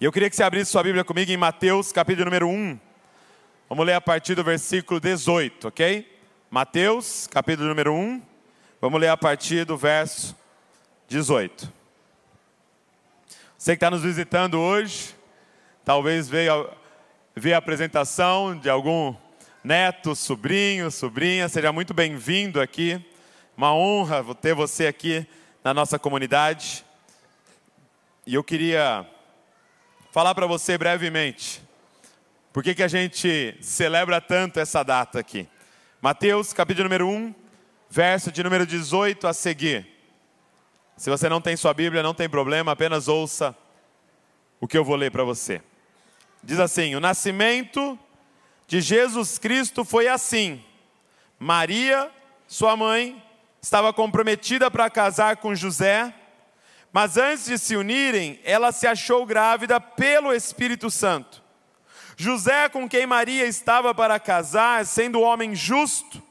E eu queria que você abrisse sua Bíblia comigo em Mateus, capítulo número 1. Vamos ler a partir do versículo 18, ok? Mateus, capítulo número 1. Vamos ler a partir do verso 18. Você que está nos visitando hoje, talvez veio ver a apresentação de algum neto, sobrinho, sobrinha, seja muito bem-vindo aqui. Uma honra ter você aqui na nossa comunidade. E eu queria falar para você brevemente por que, que a gente celebra tanto essa data aqui. Mateus, capítulo número 1, verso de número 18 a seguir. Se você não tem sua Bíblia, não tem problema, apenas ouça o que eu vou ler para você. Diz assim: O nascimento de Jesus Cristo foi assim. Maria, sua mãe, estava comprometida para casar com José, mas antes de se unirem, ela se achou grávida pelo Espírito Santo. José, com quem Maria estava para casar, sendo homem justo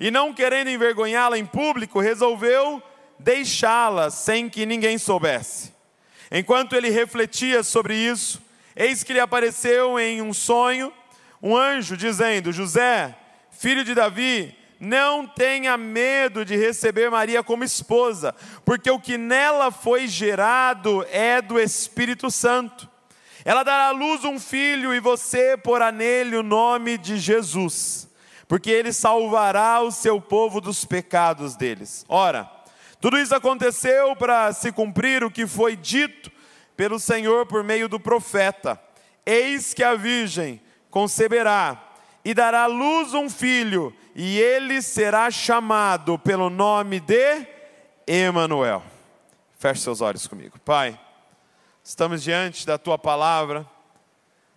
e não querendo envergonhá-la em público, resolveu deixá-la sem que ninguém soubesse. Enquanto ele refletia sobre isso, eis que lhe apareceu em um sonho um anjo dizendo: José, filho de Davi, não tenha medo de receber Maria como esposa, porque o que nela foi gerado é do Espírito Santo. Ela dará à luz um filho e você porá nele o nome de Jesus, porque ele salvará o seu povo dos pecados deles. Ora, tudo isso aconteceu para se cumprir o que foi dito pelo Senhor por meio do profeta: Eis que a virgem conceberá e dará à luz um filho, e ele será chamado pelo nome de Emanuel. Feche seus olhos comigo. Pai, estamos diante da tua palavra,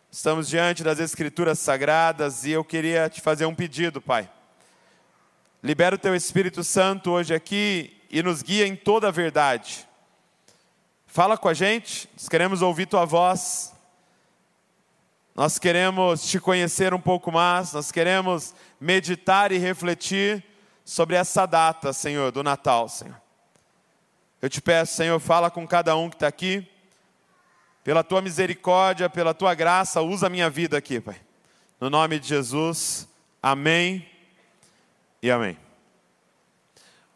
estamos diante das escrituras sagradas e eu queria te fazer um pedido, Pai. Libera o teu Espírito Santo hoje aqui e nos guia em toda a verdade. Fala com a gente, nós queremos ouvir tua voz. Nós queremos te conhecer um pouco mais, nós queremos meditar e refletir sobre essa data, Senhor, do Natal, Senhor. Eu te peço, Senhor, fala com cada um que está aqui, pela tua misericórdia, pela tua graça, usa a minha vida aqui, Pai. No nome de Jesus, amém e amém.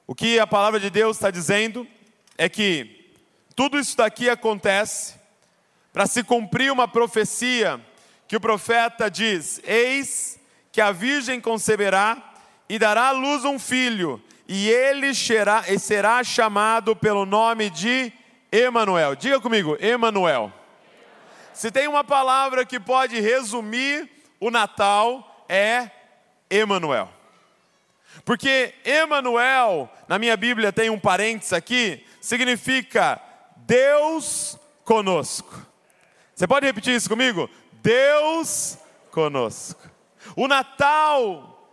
O que a palavra de Deus está dizendo é que tudo isso daqui acontece para se cumprir uma profecia que o profeta diz: Eis que a virgem conceberá e dará à luz um filho, e ele será, será chamado pelo nome de Emanuel. Diga comigo, Emanuel. Se tem uma palavra que pode resumir o Natal, é Emanuel. Porque Emanuel, na minha Bíblia tem um parênteses aqui, significa Deus conosco. Você pode repetir isso comigo? Deus conosco. O Natal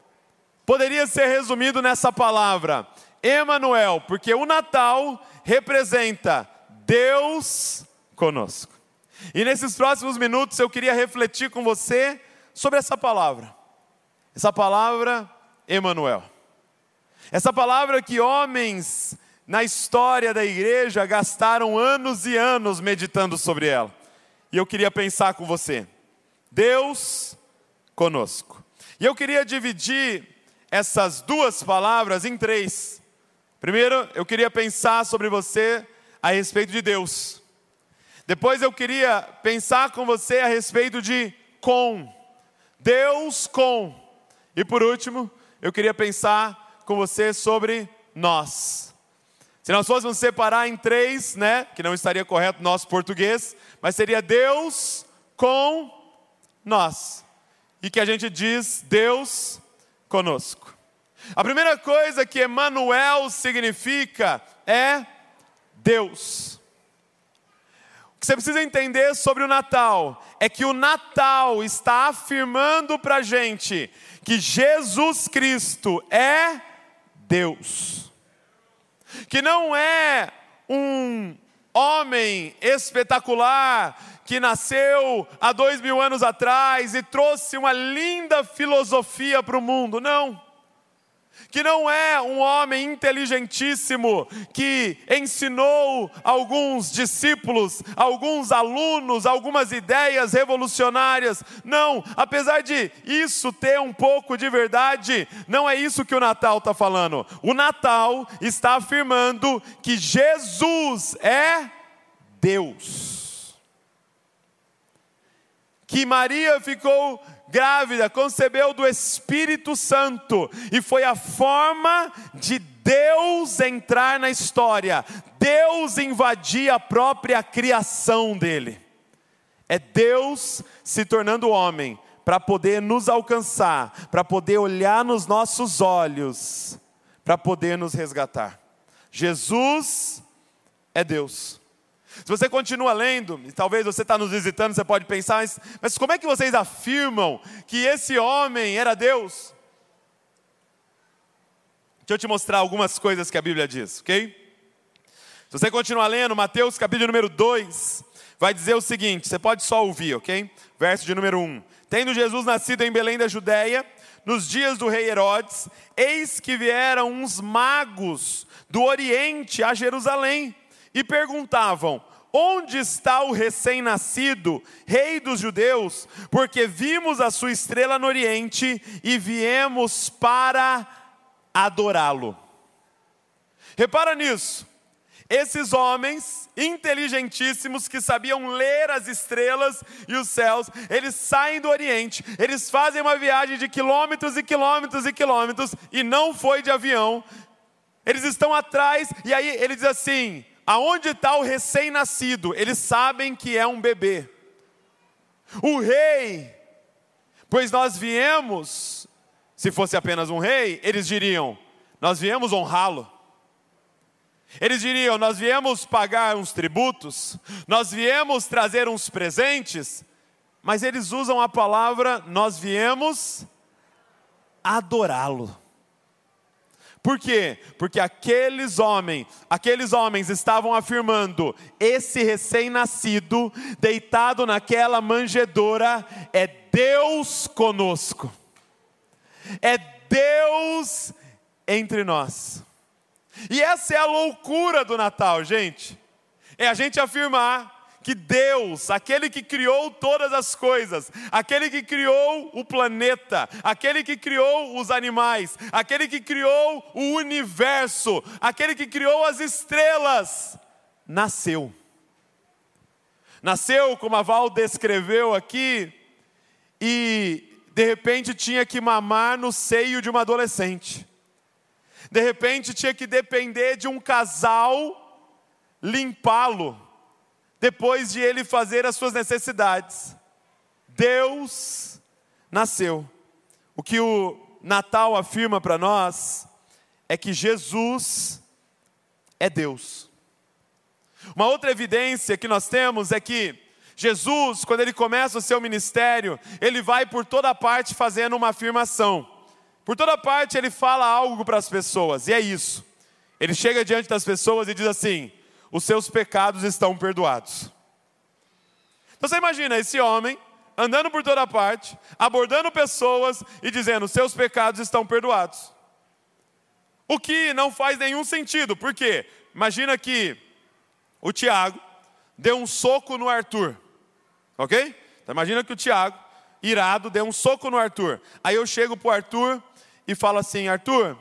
poderia ser resumido nessa palavra, Emanuel, porque o Natal representa Deus conosco. E nesses próximos minutos eu queria refletir com você sobre essa palavra. Essa palavra Emanuel. Essa palavra que homens na história da igreja gastaram anos e anos meditando sobre ela. E eu queria pensar com você. Deus conosco. E eu queria dividir essas duas palavras em três. Primeiro, eu queria pensar sobre você a respeito de Deus. Depois, eu queria pensar com você a respeito de com. Deus com. E por último, eu queria pensar com você sobre nós. Se nós fôssemos separar em três, né, que não estaria correto nosso português, mas seria Deus com nós. E que a gente diz Deus conosco. A primeira coisa que Emmanuel significa é Deus. O que você precisa entender sobre o Natal é que o Natal está afirmando para a gente que Jesus Cristo é Deus, que não é um homem espetacular que nasceu há dois mil anos atrás e trouxe uma linda filosofia para o mundo. Não. que não é um homem inteligentíssimo que ensinou alguns discípulos, alguns alunos, algumas ideias revolucionárias. Não, apesar de isso ter um pouco de verdade, não é isso que o Natal está falando. O Natal está afirmando que Jesus é Deus. Que Maria ficou grávida, concebeu do Espírito Santo, e foi a forma de Deus entrar na história, Deus invadir a própria criação dele. É Deus se tornando homem para poder nos alcançar, para poder olhar nos nossos olhos, para poder nos resgatar. Jesus é Deus. Se você continua lendo, e talvez você está nos visitando, você pode pensar, mas, mas como é que vocês afirmam que esse homem era Deus? Deixa eu te mostrar algumas coisas que a Bíblia diz, ok? Se você continuar lendo, Mateus capítulo número 2, vai dizer o seguinte: você pode só ouvir, ok? Verso de número 1. Tendo Jesus nascido em Belém da Judéia, nos dias do rei Herodes, eis que vieram uns magos do Oriente a Jerusalém e perguntavam: Onde está o recém-nascido, rei dos judeus? Porque vimos a sua estrela no Oriente e viemos para adorá-lo. Repara nisso. Esses homens inteligentíssimos que sabiam ler as estrelas e os céus, eles saem do Oriente, eles fazem uma viagem de quilômetros e quilômetros e quilômetros e não foi de avião. Eles estão atrás e aí ele diz assim: Aonde está o recém-nascido? Eles sabem que é um bebê. O rei, pois nós viemos, se fosse apenas um rei, eles diriam: Nós viemos honrá-lo. Eles diriam: Nós viemos pagar uns tributos, nós viemos trazer uns presentes, mas eles usam a palavra: Nós viemos adorá-lo. Por quê? Porque aqueles homens, aqueles homens estavam afirmando: esse recém-nascido, deitado naquela manjedoura, é Deus conosco. É Deus entre nós. E essa é a loucura do Natal, gente. É a gente afirmar que Deus, aquele que criou todas as coisas, aquele que criou o planeta, aquele que criou os animais, aquele que criou o universo, aquele que criou as estrelas, nasceu. Nasceu, como a Val descreveu aqui, e de repente tinha que mamar no seio de uma adolescente. De repente tinha que depender de um casal limpá-lo depois de ele fazer as suas necessidades. Deus nasceu. O que o Natal afirma para nós é que Jesus é Deus. Uma outra evidência que nós temos é que Jesus, quando ele começa o seu ministério, ele vai por toda parte fazendo uma afirmação. Por toda parte ele fala algo para as pessoas, e é isso. Ele chega diante das pessoas e diz assim: os seus pecados estão perdoados. Então você imagina esse homem andando por toda parte, abordando pessoas e dizendo: seus pecados estão perdoados. O que não faz nenhum sentido, por quê? Imagina que o Tiago deu um soco no Arthur, ok? Então imagina que o Tiago, irado, deu um soco no Arthur. Aí eu chego para o Arthur e falo assim: Arthur,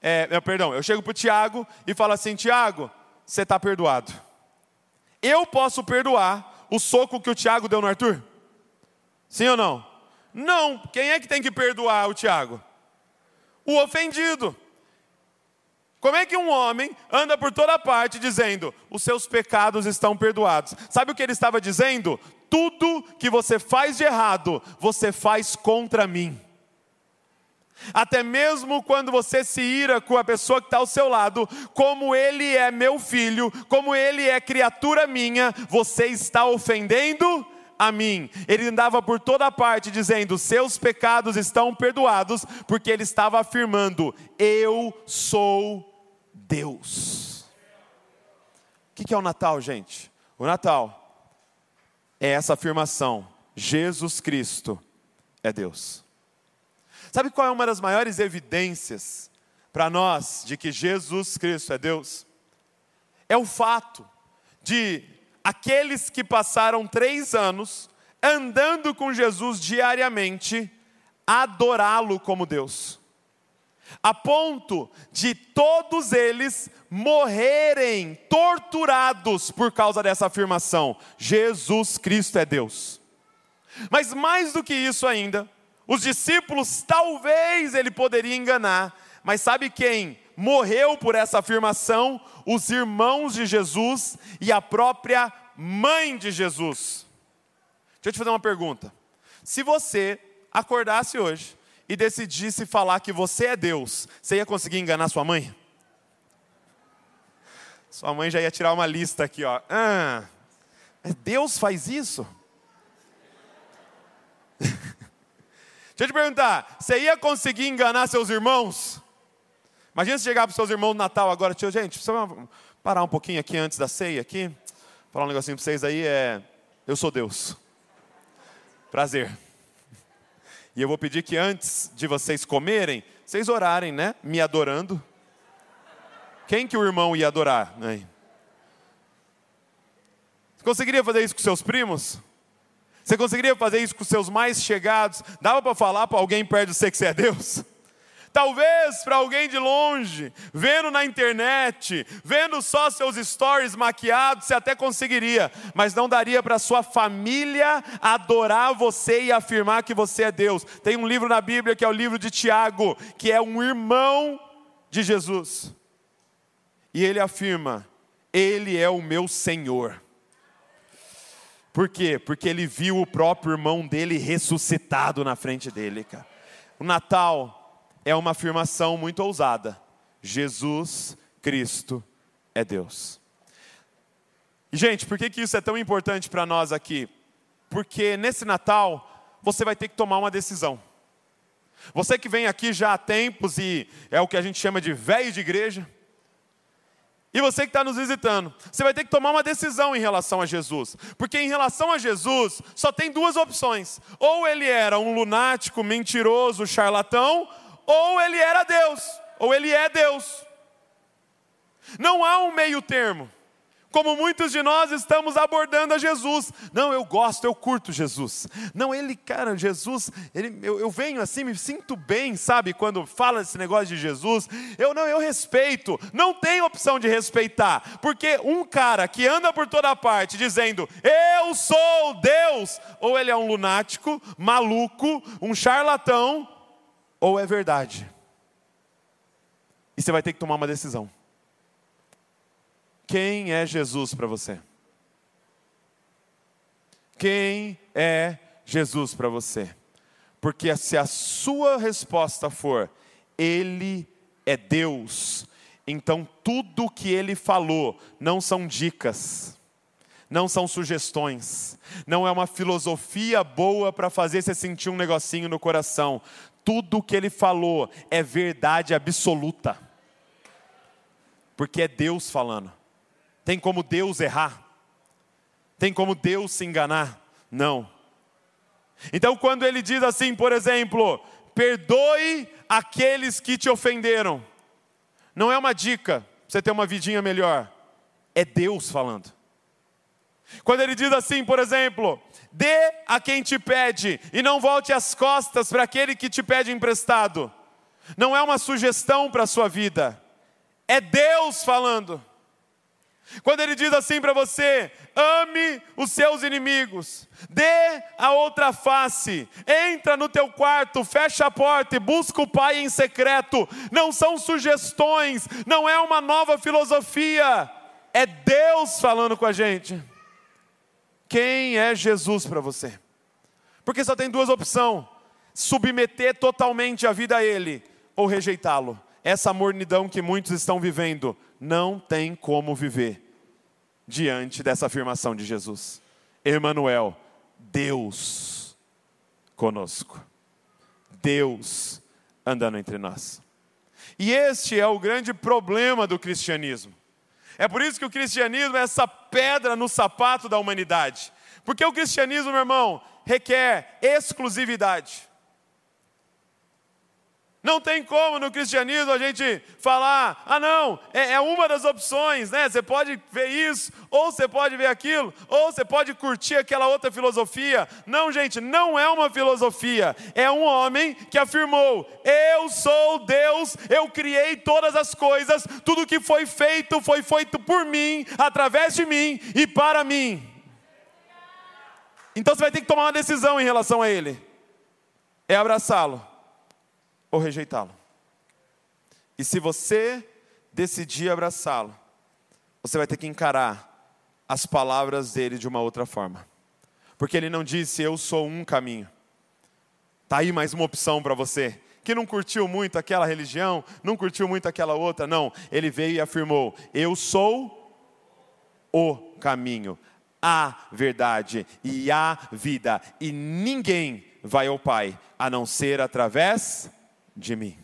é, perdão, eu chego para o Tiago e falo assim: Tiago, você está perdoado. Eu posso perdoar o soco que o Tiago deu no Arthur? Sim ou não? Não. Quem é que tem que perdoar o Tiago? O ofendido. Como é que um homem anda por toda parte dizendo: os seus pecados estão perdoados? Sabe o que ele estava dizendo? Tudo que você faz de errado, você faz contra mim. Até mesmo quando você se ira com a pessoa que está ao seu lado, como ele é meu filho, como ele é criatura minha, você está ofendendo a mim. Ele andava por toda parte dizendo: Seus pecados estão perdoados, porque ele estava afirmando: Eu sou Deus. O que é o Natal, gente? O Natal é essa afirmação: Jesus Cristo é Deus. Sabe qual é uma das maiores evidências para nós de que Jesus Cristo é Deus é o fato de aqueles que passaram três anos andando com Jesus diariamente adorá-lo como Deus, a ponto de todos eles morrerem torturados por causa dessa afirmação: Jesus Cristo é Deus. Mas mais do que isso ainda, os discípulos talvez ele poderia enganar, mas sabe quem morreu por essa afirmação? Os irmãos de Jesus e a própria mãe de Jesus. Deixa eu te fazer uma pergunta. Se você acordasse hoje e decidisse falar que você é Deus, você ia conseguir enganar sua mãe? Sua mãe já ia tirar uma lista aqui, ó. Ah, Deus faz isso? Deixa eu te perguntar, você ia conseguir enganar seus irmãos? Imagina se chegar para os seus irmãos no Natal agora, tio, gente, precisa parar um pouquinho aqui antes da ceia aqui, falar um negocinho para vocês aí, é, eu sou Deus. Prazer. E eu vou pedir que antes de vocês comerem, vocês orarem, né? Me adorando. Quem que o irmão ia adorar? Né? Você conseguiria fazer isso com seus primos? Você conseguiria fazer isso com seus mais chegados? Dava para falar para alguém perto de você que você é Deus? Talvez para alguém de longe, vendo na internet, vendo só seus stories maquiados, você até conseguiria, mas não daria para sua família adorar você e afirmar que você é Deus. Tem um livro na Bíblia que é o livro de Tiago, que é um irmão de Jesus. E ele afirma: Ele é o meu Senhor. Por quê? Porque ele viu o próprio irmão dele ressuscitado na frente dele, cara. O Natal é uma afirmação muito ousada. Jesus Cristo é Deus. E, gente, por que, que isso é tão importante para nós aqui? Porque nesse Natal você vai ter que tomar uma decisão. Você que vem aqui já há tempos e é o que a gente chama de velho de igreja, e você que está nos visitando, você vai ter que tomar uma decisão em relação a Jesus. Porque em relação a Jesus, só tem duas opções: ou ele era um lunático, mentiroso, charlatão, ou ele era Deus, ou ele é Deus. Não há um meio termo como muitos de nós estamos abordando a Jesus. Não, eu gosto, eu curto Jesus. Não, ele, cara, Jesus, ele, eu, eu venho assim, me sinto bem, sabe, quando fala esse negócio de Jesus. Eu não, eu respeito. Não tem opção de respeitar, porque um cara que anda por toda parte dizendo, eu sou Deus, ou ele é um lunático, maluco, um charlatão, ou é verdade. E você vai ter que tomar uma decisão. Quem é Jesus para você? Quem é Jesus para você? Porque se a sua resposta for, Ele é Deus, então tudo que Ele falou não são dicas, não são sugestões, não é uma filosofia boa para fazer você sentir um negocinho no coração. Tudo que Ele falou é verdade absoluta, porque é Deus falando. Tem como Deus errar? Tem como Deus se enganar? Não. Então, quando ele diz assim, por exemplo, perdoe aqueles que te ofenderam, não é uma dica para você ter uma vidinha melhor, é Deus falando. Quando ele diz assim, por exemplo, dê a quem te pede e não volte as costas para aquele que te pede emprestado, não é uma sugestão para a sua vida, é Deus falando. Quando ele diz assim para você: ame os seus inimigos, dê a outra face, entra no teu quarto, fecha a porta e busca o Pai em secreto. Não são sugestões, não é uma nova filosofia, é Deus falando com a gente. Quem é Jesus para você? Porque só tem duas opções: submeter totalmente a vida a Ele ou rejeitá-lo. Essa mornidão que muitos estão vivendo não tem como viver diante dessa afirmação de Jesus. Emanuel, Deus conosco. Deus andando entre nós. E este é o grande problema do cristianismo. É por isso que o cristianismo é essa pedra no sapato da humanidade. Porque o cristianismo, meu irmão, requer exclusividade. Não tem como no cristianismo a gente falar, ah não, é, é, uma das opções, né? Você pode ver isso, ou você pode ver aquilo, ou você pode curtir aquela outra filosofia. Não, gente, não é uma filosofia. É um homem que afirmou: Eu sou Deus, eu criei todas as coisas, tudo que foi feito foi feito por mim, através de mim e para mim. Então você vai ter que tomar uma decisão em relação a ele: é abraçá-lo ou rejeitá-lo. E se você decidir abraçá-lo, você vai ter que encarar as palavras dele de uma outra forma. Porque ele não disse eu sou um caminho. Tá aí mais uma opção para você que não curtiu muito aquela religião, não curtiu muito aquela outra, não. Ele veio e afirmou: Eu sou o caminho, a verdade e a vida, e ninguém vai ao Pai a não ser através de mim.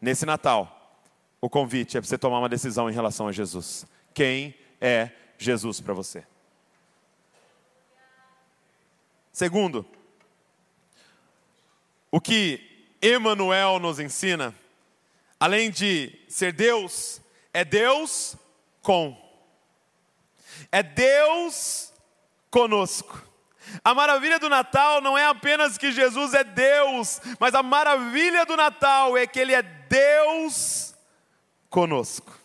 Nesse Natal, o convite é para você tomar uma decisão em relação a Jesus. Quem é Jesus para você? Segundo, o que Emmanuel nos ensina, além de ser Deus, é Deus com. É Deus conosco. A maravilha do Natal não é apenas que Jesus é Deus, mas a maravilha do Natal é que Ele é Deus conosco.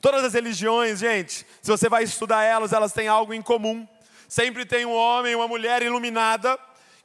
Todas as religiões, gente, se você vai estudar elas, elas têm algo em comum. Sempre tem um homem, uma mulher iluminada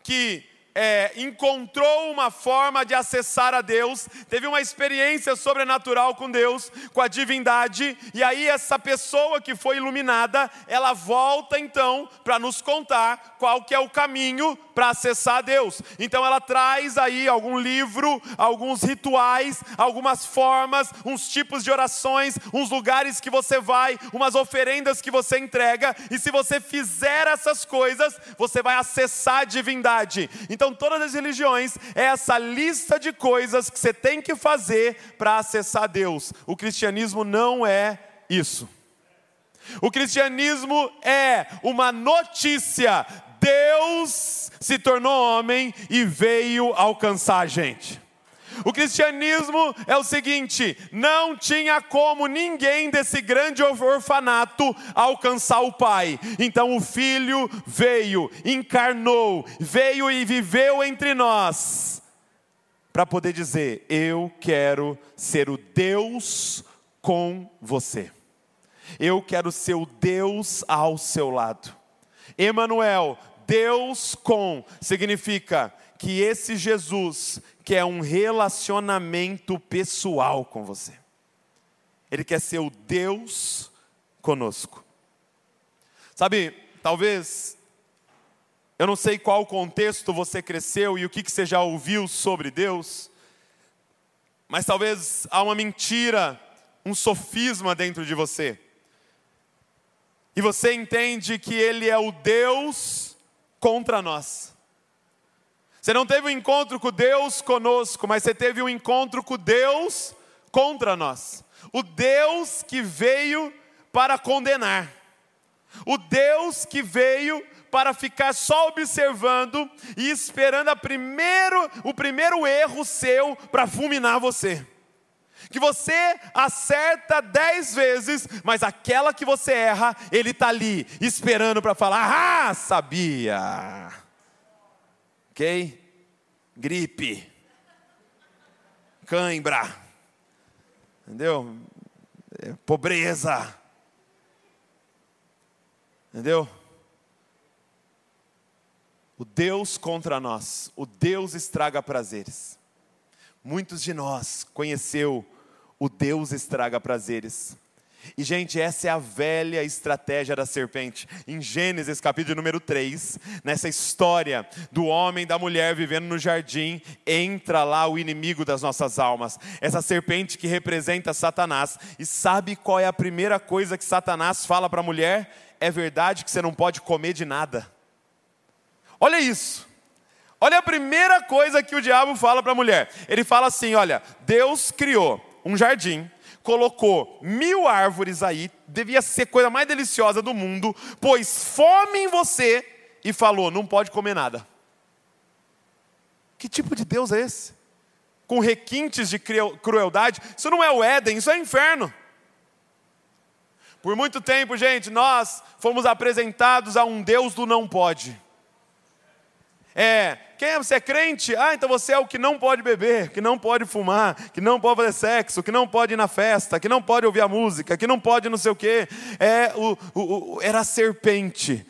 que é, encontrou uma forma de acessar a Deus, teve uma experiência sobrenatural com Deus, com a divindade, e aí essa pessoa que foi iluminada, ela volta então para nos contar qual que é o caminho para acessar a Deus. Então ela traz aí algum livro, alguns rituais, algumas formas, uns tipos de orações, uns lugares que você vai, umas oferendas que você entrega, e se você fizer essas coisas, você vai acessar a divindade. Então todas as religiões é essa lista de coisas que você tem que fazer para acessar Deus. O cristianismo não é isso. O cristianismo é uma notícia Deus se tornou homem e veio alcançar a gente. O cristianismo é o seguinte: não tinha como ninguém desse grande orfanato alcançar o Pai. Então o Filho veio, encarnou, veio e viveu entre nós, para poder dizer: Eu quero ser o Deus com você. Eu quero ser o Deus ao seu lado. Emanuel, Deus com significa que esse Jesus quer um relacionamento pessoal com você. Ele quer ser o Deus conosco. Sabe, talvez eu não sei qual contexto você cresceu e o que, que você já ouviu sobre Deus, mas talvez há uma mentira, um sofisma dentro de você. E você entende que Ele é o Deus contra nós. Você não teve um encontro com Deus conosco, mas você teve um encontro com Deus contra nós. O Deus que veio para condenar. O Deus que veio para ficar só observando e esperando primeiro, o primeiro erro seu para fulminar você que você acerta dez vezes, mas aquela que você erra, ele está ali, esperando para falar: Ah, sabia. Ok? Gripe, cãibra, entendeu? É, pobreza, entendeu? O Deus contra nós, o Deus estraga prazeres. Muitos de nós conheceu o Deus estraga prazeres. E, gente, essa é a velha estratégia da serpente. Em Gênesis, capítulo número 3, nessa história do homem e da mulher vivendo no jardim, entra lá o inimigo das nossas almas. Essa serpente que representa Satanás. E sabe qual é a primeira coisa que Satanás fala para a mulher? É verdade que você não pode comer de nada. Olha isso. Olha a primeira coisa que o diabo fala para a mulher. Ele fala assim: olha, Deus criou um jardim, colocou mil árvores aí, devia ser coisa mais deliciosa do mundo, pôs fome em você e falou: não pode comer nada. Que tipo de Deus é esse? com requintes de crueldade. Isso não é o Éden, isso é inferno. Por muito tempo, gente, nós fomos apresentados a um Deus do não pode. É, quem é? Você é crente? Ah, então você é o que não pode beber, que não pode fumar, que não pode fazer sexo, que não pode ir na festa, que não pode ouvir a música, que não pode não sei o quê. É, o, o, o era a serpente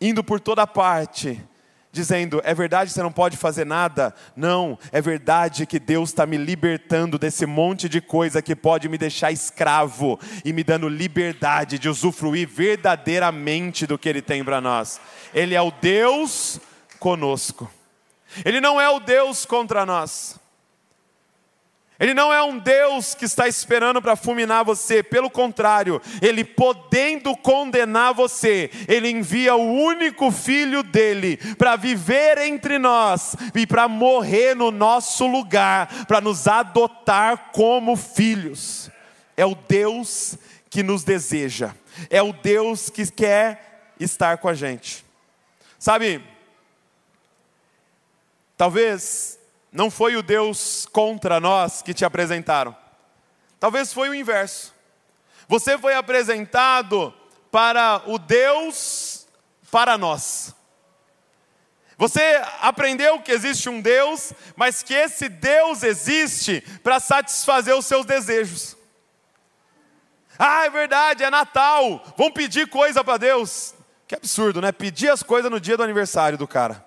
indo por toda parte, dizendo: é verdade que você não pode fazer nada? Não, é verdade que Deus está me libertando desse monte de coisa que pode me deixar escravo e me dando liberdade de usufruir verdadeiramente do que Ele tem para nós. Ele é o Deus conosco. Ele não é o Deus contra nós. Ele não é um Deus que está esperando para fulminar você, pelo contrário, ele podendo condenar você, ele envia o único filho dele para viver entre nós e para morrer no nosso lugar, para nos adotar como filhos. É o Deus que nos deseja, é o Deus que quer estar com a gente. Sabe, Talvez não foi o Deus contra nós que te apresentaram. Talvez foi o inverso. Você foi apresentado para o Deus para nós. Você aprendeu que existe um Deus, mas que esse Deus existe para satisfazer os seus desejos. Ah, é verdade, é Natal, vamos pedir coisa para Deus. Que absurdo, né? Pedir as coisas no dia do aniversário do cara.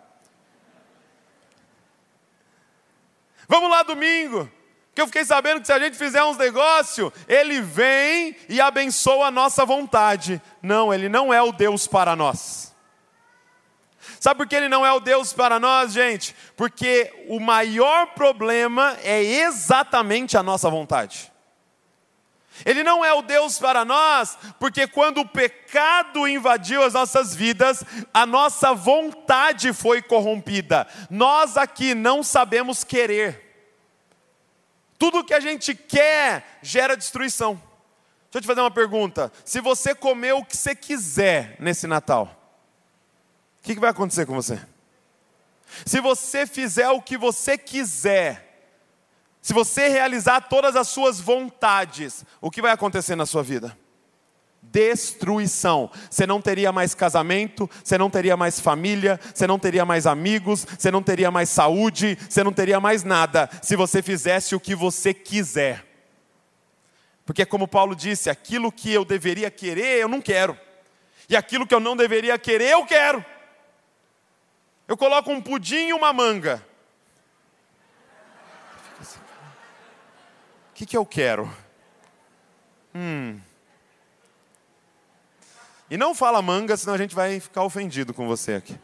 Vamos lá domingo. Que eu fiquei sabendo que se a gente fizer uns negócios, ele vem e abençoa a nossa vontade. Não, ele não é o Deus para nós. Sabe por que ele não é o Deus para nós, gente? Porque o maior problema é exatamente a nossa vontade. Ele não é o Deus para nós, porque quando o pecado invadiu as nossas vidas, a nossa vontade foi corrompida. Nós aqui não sabemos querer. Tudo que a gente quer gera destruição. Deixa eu te fazer uma pergunta. Se você comer o que você quiser nesse Natal, o que vai acontecer com você? Se você fizer o que você quiser, se você realizar todas as suas vontades, o que vai acontecer na sua vida? Destruição. Você não teria mais casamento, você não teria mais família, você não teria mais amigos, você não teria mais saúde, você não teria mais nada se você fizesse o que você quiser. Porque, como Paulo disse, aquilo que eu deveria querer, eu não quero, e aquilo que eu não deveria querer, eu quero. Eu coloco um pudim e uma manga. Que, que eu quero? Hum. E não fala manga, senão a gente vai ficar ofendido com você aqui.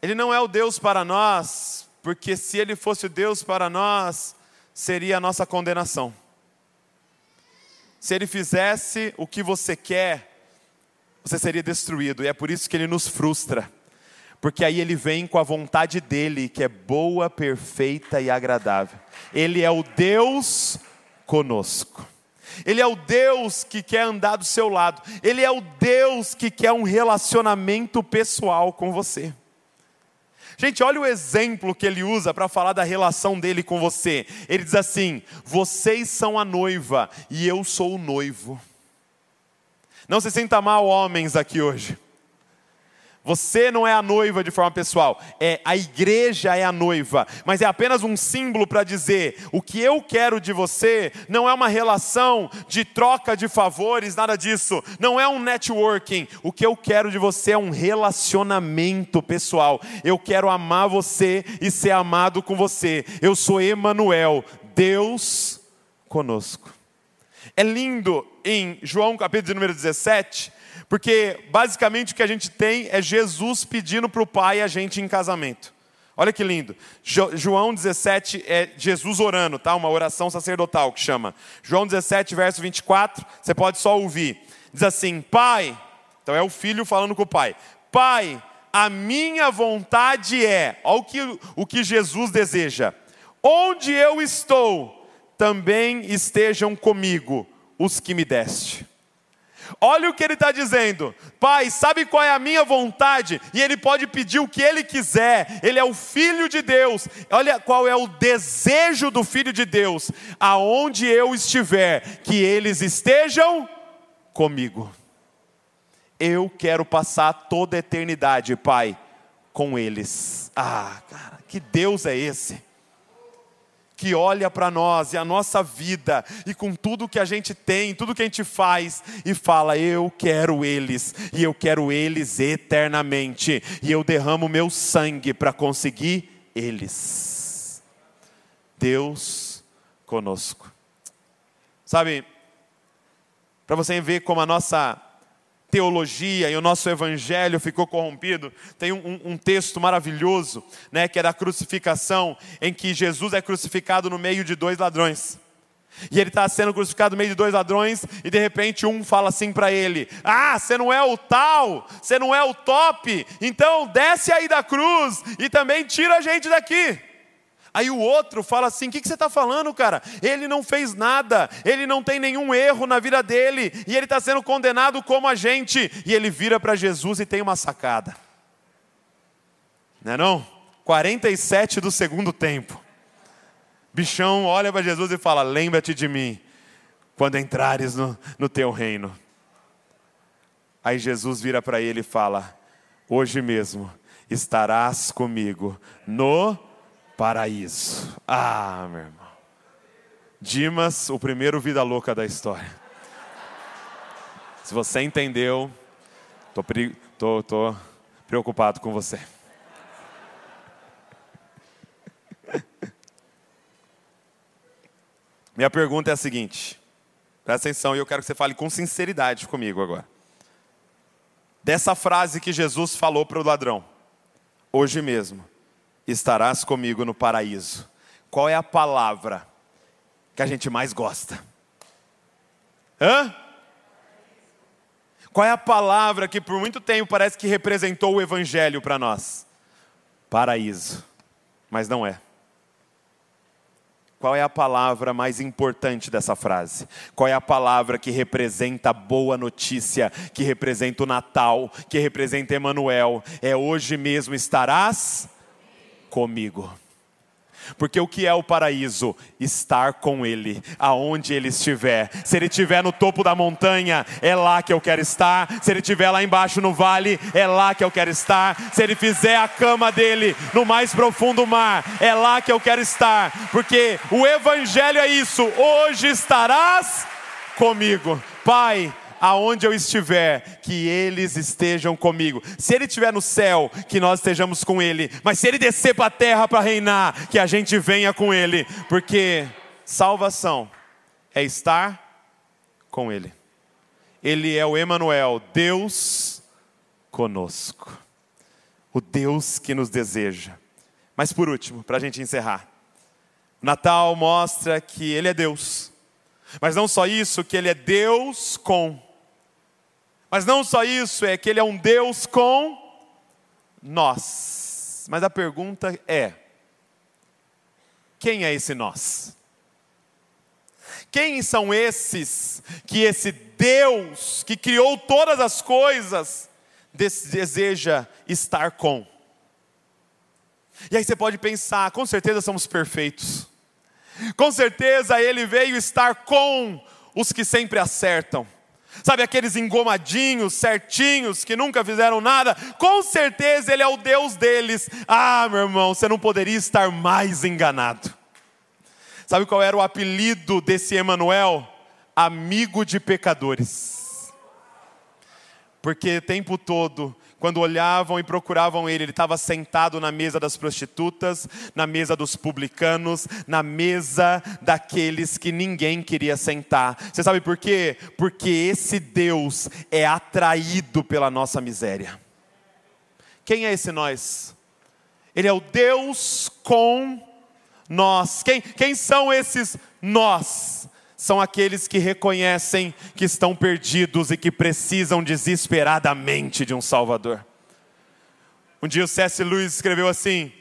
Ele não é o Deus para nós, porque se ele fosse o Deus para nós, seria a nossa condenação. Se ele fizesse o que você quer, você seria destruído, e é por isso que ele nos frustra porque aí ele vem com a vontade dele, que é boa, perfeita e agradável. Ele é o Deus conosco. Ele é o Deus que quer andar do seu lado. Ele é o Deus que quer um relacionamento pessoal com você. Gente, olha o exemplo que ele usa para falar da relação dele com você. Ele diz assim: Vocês são a noiva e eu sou o noivo. Não se sinta mal, homens, aqui hoje. Você não é a noiva de forma pessoal, é a igreja é a noiva, mas é apenas um símbolo para dizer: o que eu quero de você não é uma relação de troca de favores, nada disso, não é um networking. O que eu quero de você é um relacionamento pessoal. Eu quero amar você e ser amado com você. Eu sou Emanuel, Deus conosco. É lindo em João capítulo número 17, porque basicamente o que a gente tem é Jesus pedindo para o Pai a gente em casamento. Olha que lindo. João 17 é Jesus orando, tá? Uma oração sacerdotal que chama. João 17, verso 24, você pode só ouvir. Diz assim: Pai, então é o filho falando com o pai. Pai, a minha vontade é, olha o que, o que Jesus deseja. Onde eu estou, também estejam comigo os que me deste Olha o que ele está dizendo. Pai, sabe qual é a minha vontade? E ele pode pedir o que ele quiser. Ele é o filho de Deus. Olha qual é o desejo do filho de Deus. Aonde eu estiver, que eles estejam comigo. Eu quero passar toda a eternidade, Pai, com eles. Ah, cara, que Deus é esse? Que olha para nós e a nossa vida, e com tudo que a gente tem, tudo que a gente faz, e fala: Eu quero eles, e eu quero eles eternamente, e eu derramo meu sangue para conseguir eles. Deus conosco. Sabe, para você ver como a nossa teologia e o nosso evangelho ficou corrompido. Tem um, um, texto maravilhoso, né, que é da crucificação, em que Jesus é crucificado no meio de dois ladrões. E ele está sendo crucificado no meio de dois ladrões, e de repente um fala assim para ele: Ah, você não é o tal, você não é o top, então desce aí da cruz e também tira a gente daqui. Aí o outro fala assim: O que, que você está falando, cara? Ele não fez nada, ele não tem nenhum erro na vida dele, e ele está sendo condenado como a gente. E ele vira para Jesus e tem uma sacada. Não é não? 47 do segundo tempo. Bichão olha para Jesus e fala: Lembra-te de mim quando entrares no, no teu reino. Aí Jesus vira para ele e fala: Hoje mesmo estarás comigo no paraíso. Ah, meu irmão. Dimas, o primeiro vida louca da história. Se você entendeu, tô, tô, tô preocupado com você. Minha pergunta é a seguinte, presta atenção e eu quero que você fale com sinceridade comigo agora. Dessa frase que Jesus falou para o ladrão, hoje mesmo, estarás comigo no paraíso. Qual é a palavra que a gente mais gosta? Hã? Qual é a palavra que por muito tempo parece que representou o evangelho para nós? Paraíso. Mas não é. Qual é a palavra mais importante dessa frase? Qual é a palavra que representa a boa notícia, que representa o Natal, que representa Emanuel? É hoje mesmo estarás comigo. Porque o que é o paraíso? Estar com Ele, aonde Ele estiver. Se Ele estiver no topo da montanha, é lá que eu quero estar. Se Ele estiver lá embaixo no vale, é lá que eu quero estar. Se Ele fizer a cama dele no mais profundo mar, é lá que eu quero estar. Porque o Evangelho é isso. Hoje estarás comigo. Pai, aonde eu estiver, que eles estejam comigo. Se ele estiver no céu, que nós estejamos com ele. Mas se ele descer para a terra para reinar, que a gente venha com ele, porque salvação é estar com ele. Ele é o Emanuel, Deus conosco. O Deus que nos deseja. Mas por último, para a gente encerrar. Natal mostra que Ele é Deus. Mas não só isso, que Ele é Deus com mas não só isso, é que Ele é um Deus com nós. Mas a pergunta é: quem é esse nós? Quem são esses que esse Deus que criou todas as coisas deseja estar com? E aí você pode pensar, com certeza somos perfeitos. Com certeza ele veio estar com os que sempre acertam. Sabe aqueles engomadinhos, certinhos, que nunca fizeram nada? Com certeza Ele é o Deus deles. Ah, meu irmão, você não poderia estar mais enganado. Sabe qual era o apelido desse Emanuel? Amigo de pecadores. Porque o tempo todo quando olhavam e procuravam ele, ele estava sentado na mesa das prostitutas, na mesa dos publicanos, na mesa daqueles que ninguém queria sentar. Você sabe por quê? Porque esse Deus é atraído pela nossa miséria. Quem é esse nós? Ele é o Deus com nós. Quem, quem são esses nós? São aqueles que reconhecem que estão perdidos e que precisam desesperadamente de um Salvador. Um dia o C.S. Lewis escreveu assim: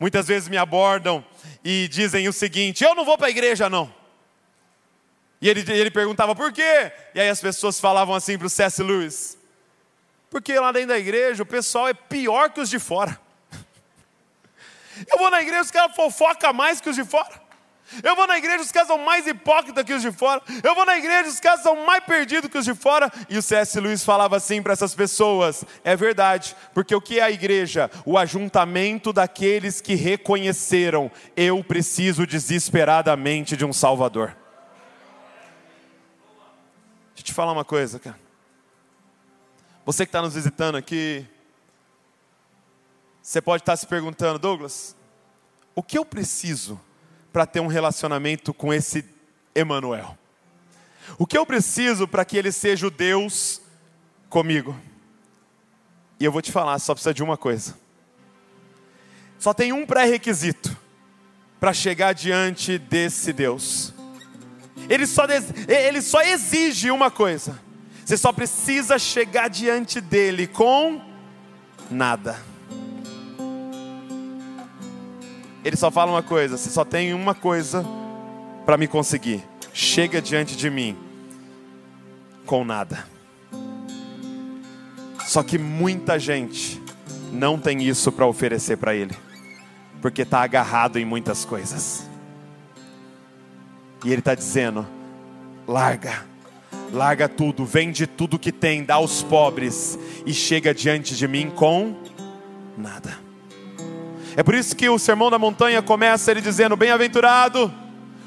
muitas vezes me abordam e dizem o seguinte: eu não vou para a igreja, não. E ele, ele perguntava por quê? E aí as pessoas falavam assim para o C.S. Lewis: porque lá dentro da igreja o pessoal é pior que os de fora. Eu vou na igreja, os caras fofocam mais que os de fora. Eu vou na igreja, os caras são mais hipócritas que os de fora. Eu vou na igreja, os caras são mais perdidos que os de fora. E o C.S. Lewis falava assim para essas pessoas: é verdade, porque o que é a igreja? O ajuntamento daqueles que reconheceram: eu preciso desesperadamente de um Salvador. Deixa eu te falar uma coisa, cara. Você que está nos visitando aqui, você pode estar tá se perguntando, Douglas, o que eu preciso? Para ter um relacionamento com esse Emanuel? O que eu preciso para que ele seja o Deus comigo? E eu vou te falar, só precisa de uma coisa. Só tem um pré-requisito para chegar diante desse Deus. Ele só, ele só exige uma coisa. Você só precisa chegar diante dele com nada. Ele só fala uma coisa: você só tem uma coisa para me conseguir. Chega diante de mim com nada. Só que muita gente não tem isso para oferecer para ele, porque está agarrado em muitas coisas. E ele está dizendo: larga, larga tudo, vende tudo que tem, dá aos pobres e chega diante de mim com nada. É por isso que o sermão da montanha começa ele dizendo: Bem-aventurado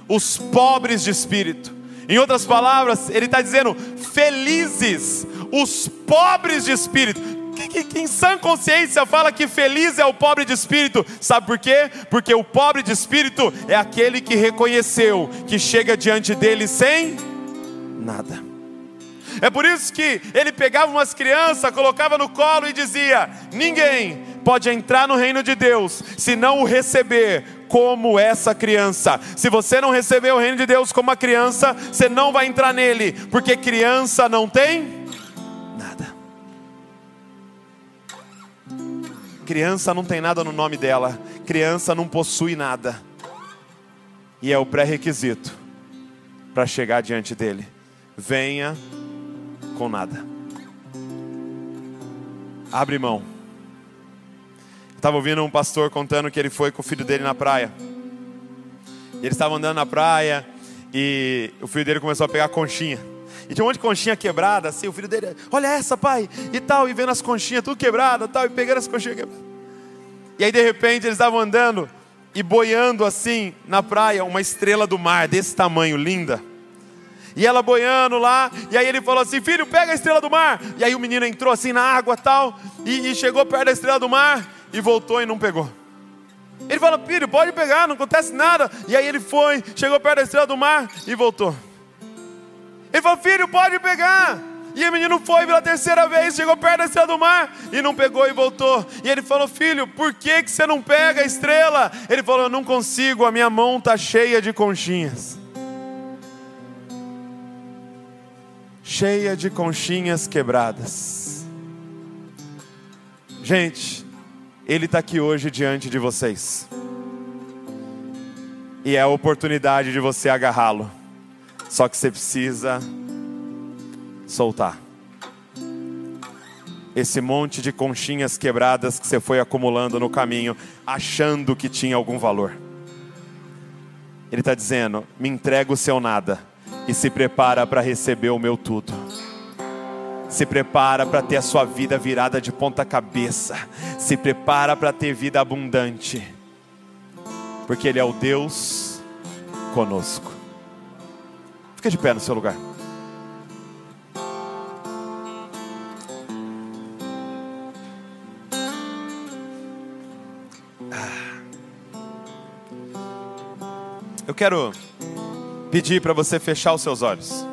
os pobres de espírito. Em outras palavras, ele está dizendo: Felizes os pobres de espírito. Que, em sã consciência fala que feliz é o pobre de espírito, sabe por quê? Porque o pobre de espírito é aquele que reconheceu que chega diante dele sem nada. É por isso que ele pegava umas crianças, colocava no colo e dizia: Ninguém pode entrar no reino de Deus se não o receber como essa criança. Se você não receber o reino de Deus como uma criança, você não vai entrar nele, porque criança não tem nada. Criança não tem nada no nome dela, criança não possui nada, e é o pré-requisito para chegar diante dele. Venha com nada. Abre mão Estava ouvindo um pastor contando que ele foi com o filho dele na praia. Eles estavam andando na praia e o filho dele começou a pegar conchinha. E tinha um monte de conchinha quebrada, assim, o filho dele, olha essa, pai, e tal, e vendo as conchinhas tudo quebrada, tal, e pegando as conchinhas quebradas. E aí de repente eles estavam andando e boiando assim na praia, uma estrela do mar desse tamanho, linda. E ela boiando lá, e aí ele falou assim: Filho, pega a estrela do mar. E aí o menino entrou assim na água tal, e, e chegou perto da estrela do mar, e voltou e não pegou. Ele falou, filho, pode pegar, não acontece nada. E aí ele foi, chegou perto da estrela do mar e voltou. Ele falou, filho, pode pegar. E o menino foi pela terceira vez, chegou perto da estrela do mar e não pegou e voltou. E ele falou: Filho, por que, que você não pega a estrela? Ele falou: Eu não consigo, a minha mão está cheia de conchinhas. Cheia de conchinhas quebradas. Gente, ele está aqui hoje diante de vocês. E é a oportunidade de você agarrá-lo. Só que você precisa soltar. Esse monte de conchinhas quebradas que você foi acumulando no caminho, achando que tinha algum valor. Ele está dizendo: me entrega o seu nada e se prepara para receber o meu tudo se prepara para ter a sua vida virada de ponta cabeça, se prepara para ter vida abundante, porque Ele é o Deus conosco. Fica de pé no seu lugar. Ah. Eu quero pedir para você fechar os seus olhos.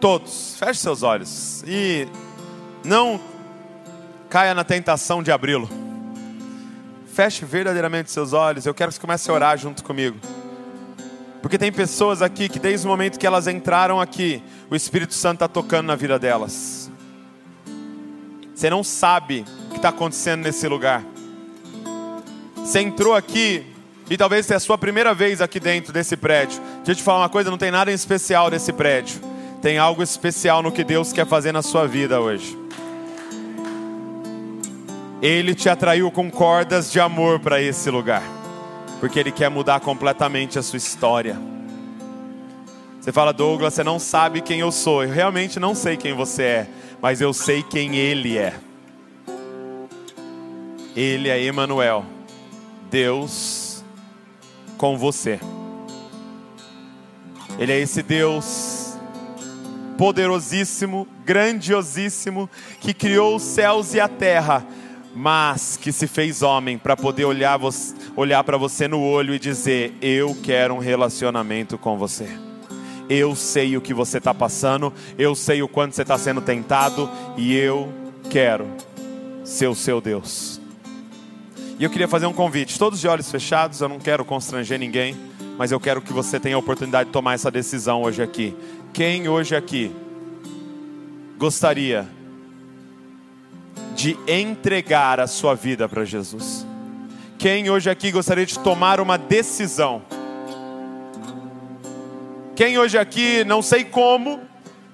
Todos, feche seus olhos e não caia na tentação de abri-lo. Feche verdadeiramente seus olhos. Eu quero que você comece a orar junto comigo. Porque tem pessoas aqui que desde o momento que elas entraram aqui, o Espírito Santo está tocando na vida delas. Você não sabe o que está acontecendo nesse lugar. Você entrou aqui e talvez seja a sua primeira vez aqui dentro desse prédio. Deixa eu te falar uma coisa: não tem nada em especial nesse prédio. Tem algo especial no que Deus quer fazer na sua vida hoje. Ele te atraiu com cordas de amor para esse lugar, porque Ele quer mudar completamente a sua história. Você fala, Douglas, você não sabe quem eu sou. Eu realmente não sei quem você é, mas eu sei quem Ele é. Ele é Emanuel, Deus com você. Ele é esse Deus poderosíssimo, grandiosíssimo, que criou os céus e a terra, mas que se fez homem para poder olhar, olhar para você no olho e dizer: Eu quero um relacionamento com você. Eu sei o que você está passando, eu sei o quanto você está sendo tentado, e eu quero ser o seu Deus. E eu queria fazer um convite, todos de olhos fechados, eu não quero constranger ninguém mas eu quero que você tenha a oportunidade de tomar essa decisão hoje aqui. Quem hoje aqui gostaria de entregar a sua vida para Jesus? Quem hoje aqui gostaria de tomar uma decisão? Quem hoje aqui, não sei como,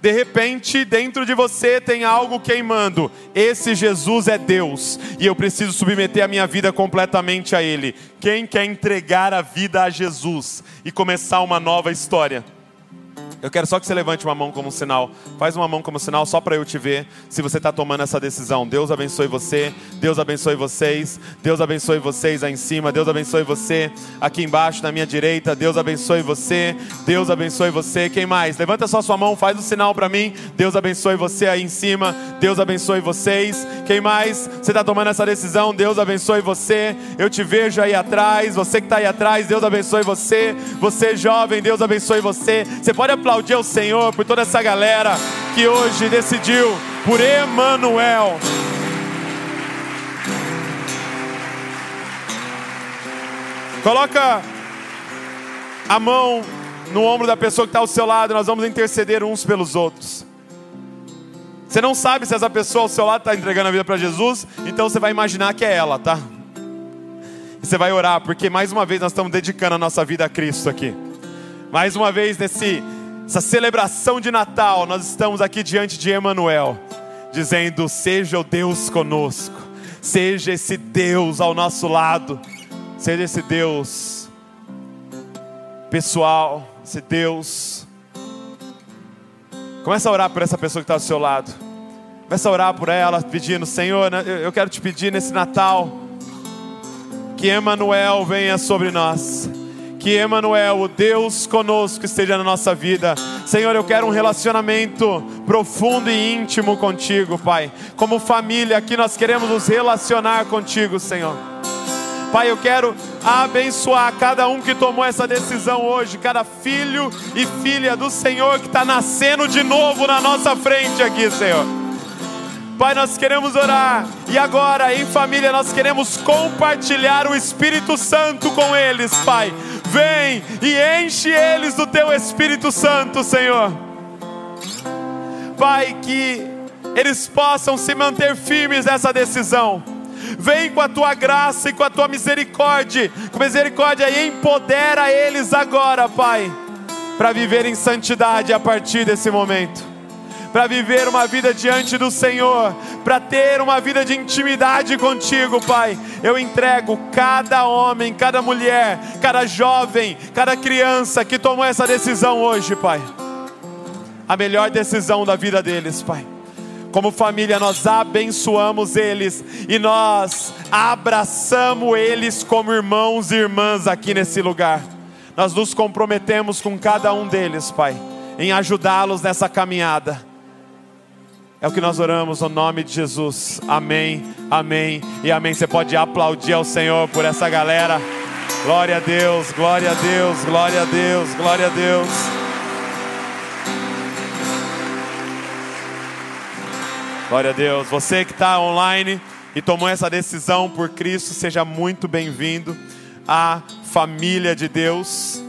de repente, dentro de você tem algo queimando. Esse Jesus é Deus e eu preciso submeter a minha vida completamente a Ele. Quem quer entregar a vida a Jesus e começar uma nova história? Eu quero só que você levante uma mão como sinal. Faz uma mão como sinal só para eu te ver se você está tomando essa decisão. Deus abençoe você. Deus abençoe vocês. Deus abençoe vocês aí em cima. Deus abençoe você aqui embaixo na minha direita. Deus abençoe você. Deus abençoe você. Quem mais? Levanta só sua mão. Faz o um sinal para mim. Deus abençoe você aí em cima. Deus abençoe vocês. Quem mais? Você está tomando essa decisão? Deus abençoe você. Eu te vejo aí atrás. Você que está aí atrás. Deus abençoe você. Você jovem. Deus abençoe você. Você pode aplaudir aplaudir ao Senhor por toda essa galera que hoje decidiu por Emanuel. Coloca a mão no ombro da pessoa que está ao seu lado, nós vamos interceder uns pelos outros. Você não sabe se essa pessoa ao seu lado está entregando a vida para Jesus, então você vai imaginar que é ela, tá? E você vai orar, porque mais uma vez nós estamos dedicando a nossa vida a Cristo aqui. Mais uma vez nesse essa celebração de Natal, nós estamos aqui diante de Emanuel, dizendo: seja o Deus conosco, seja esse Deus ao nosso lado, seja esse Deus pessoal, esse Deus. Começa a orar por essa pessoa que está ao seu lado. Começa a orar por ela, pedindo: Senhor, né, eu quero te pedir nesse Natal que Emanuel venha sobre nós que Emanuel, o Deus conosco, esteja na nossa vida. Senhor, eu quero um relacionamento profundo e íntimo contigo, Pai. Como família, aqui nós queremos nos relacionar contigo, Senhor. Pai, eu quero abençoar cada um que tomou essa decisão hoje, cada filho e filha do Senhor que está nascendo de novo na nossa frente aqui, Senhor. Pai, nós queremos orar e agora, em família, nós queremos compartilhar o Espírito Santo com eles, Pai Vem e enche eles do teu Espírito Santo, Senhor. Pai, que eles possam se manter firmes nessa decisão. Vem com a tua graça e com a tua misericórdia, com misericórdia e empodera eles agora, Pai, para viver em santidade a partir desse momento para viver uma vida diante do Senhor, para ter uma vida de intimidade contigo, Pai. Eu entrego cada homem, cada mulher, cada jovem, cada criança que tomou essa decisão hoje, Pai. A melhor decisão da vida deles, Pai. Como família, nós abençoamos eles e nós abraçamos eles como irmãos e irmãs aqui nesse lugar. Nós nos comprometemos com cada um deles, Pai, em ajudá-los nessa caminhada é o que nós oramos no nome de Jesus. Amém, amém e amém. Você pode aplaudir ao Senhor por essa galera. Glória a Deus, glória a Deus, glória a Deus, glória a Deus. Glória a Deus. Você que está online e tomou essa decisão por Cristo, seja muito bem-vindo à família de Deus.